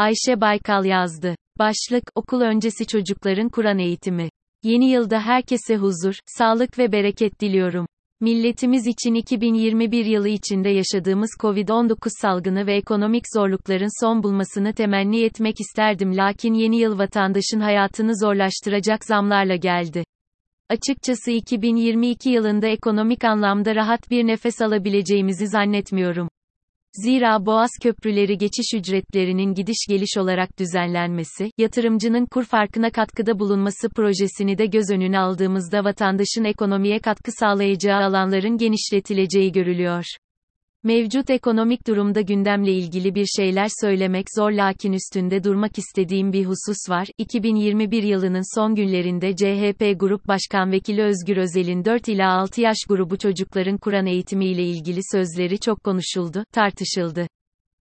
Ayşe Baykal yazdı. Başlık, okul öncesi çocukların Kur'an eğitimi. Yeni yılda herkese huzur, sağlık ve bereket diliyorum. Milletimiz için 2021 yılı içinde yaşadığımız Covid-19 salgını ve ekonomik zorlukların son bulmasını temenni etmek isterdim lakin yeni yıl vatandaşın hayatını zorlaştıracak zamlarla geldi. Açıkçası 2022 yılında ekonomik anlamda rahat bir nefes alabileceğimizi zannetmiyorum. Zira Boğaz köprüleri geçiş ücretlerinin gidiş geliş olarak düzenlenmesi, yatırımcının kur farkına katkıda bulunması projesini de göz önüne aldığımızda vatandaşın ekonomiye katkı sağlayacağı alanların genişletileceği görülüyor. Mevcut ekonomik durumda gündemle ilgili bir şeyler söylemek zor lakin üstünde durmak istediğim bir husus var. 2021 yılının son günlerinde CHP Grup Başkan Vekili Özgür Özel'in 4 ila 6 yaş grubu çocukların Kur'an eğitimi ile ilgili sözleri çok konuşuldu, tartışıldı.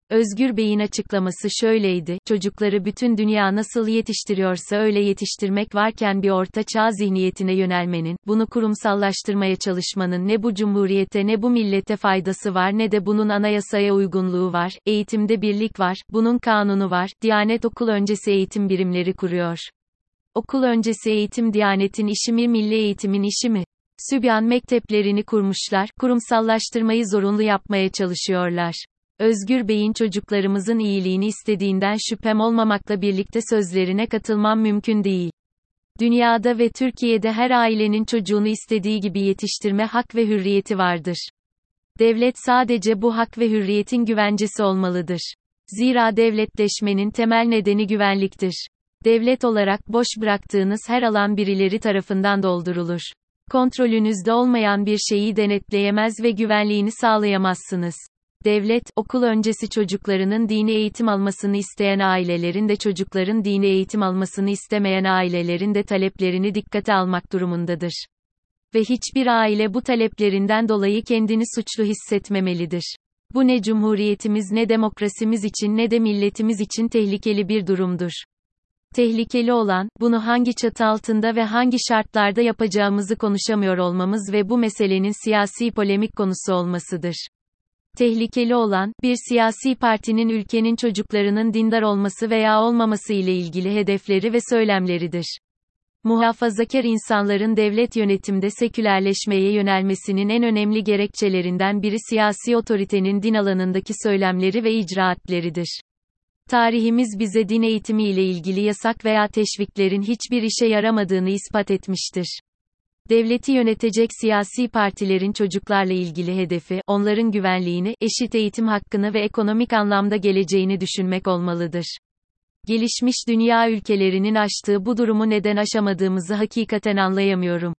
Özgür Bey'in açıklaması şöyleydi, çocukları bütün dünya nasıl yetiştiriyorsa öyle yetiştirmek varken bir orta çağ zihniyetine yönelmenin, bunu kurumsallaştırmaya çalışmanın ne bu cumhuriyete ne bu millete faydası var ne de bunun anayasaya uygunluğu var, eğitimde birlik var, bunun kanunu var, Diyanet okul öncesi eğitim birimleri kuruyor. Okul öncesi eğitim Diyanet'in işi mi milli eğitimin işi mi? Sübyan mekteplerini kurmuşlar, kurumsallaştırmayı zorunlu yapmaya çalışıyorlar. Özgür Bey'in çocuklarımızın iyiliğini istediğinden şüphem olmamakla birlikte sözlerine katılmam mümkün değil. Dünyada ve Türkiye'de her ailenin çocuğunu istediği gibi yetiştirme hak ve hürriyeti vardır. Devlet sadece bu hak ve hürriyetin güvencesi olmalıdır. Zira devletleşmenin temel nedeni güvenliktir. Devlet olarak boş bıraktığınız her alan birileri tarafından doldurulur. Kontrolünüzde olmayan bir şeyi denetleyemez ve güvenliğini sağlayamazsınız. Devlet, okul öncesi çocuklarının dini eğitim almasını isteyen ailelerin de çocukların dini eğitim almasını istemeyen ailelerin de taleplerini dikkate almak durumundadır. Ve hiçbir aile bu taleplerinden dolayı kendini suçlu hissetmemelidir. Bu ne cumhuriyetimiz ne demokrasimiz için ne de milletimiz için tehlikeli bir durumdur. Tehlikeli olan, bunu hangi çatı altında ve hangi şartlarda yapacağımızı konuşamıyor olmamız ve bu meselenin siyasi polemik konusu olmasıdır. Tehlikeli olan, bir siyasi partinin ülkenin çocuklarının dindar olması veya olmaması ile ilgili hedefleri ve söylemleridir. Muhafazakar insanların devlet yönetimde sekülerleşmeye yönelmesinin en önemli gerekçelerinden biri siyasi otoritenin din alanındaki söylemleri ve icraatleridir. Tarihimiz bize din eğitimi ile ilgili yasak veya teşviklerin hiçbir işe yaramadığını ispat etmiştir. Devleti yönetecek siyasi partilerin çocuklarla ilgili hedefi, onların güvenliğini, eşit eğitim hakkını ve ekonomik anlamda geleceğini düşünmek olmalıdır. Gelişmiş dünya ülkelerinin aştığı bu durumu neden aşamadığımızı hakikaten anlayamıyorum.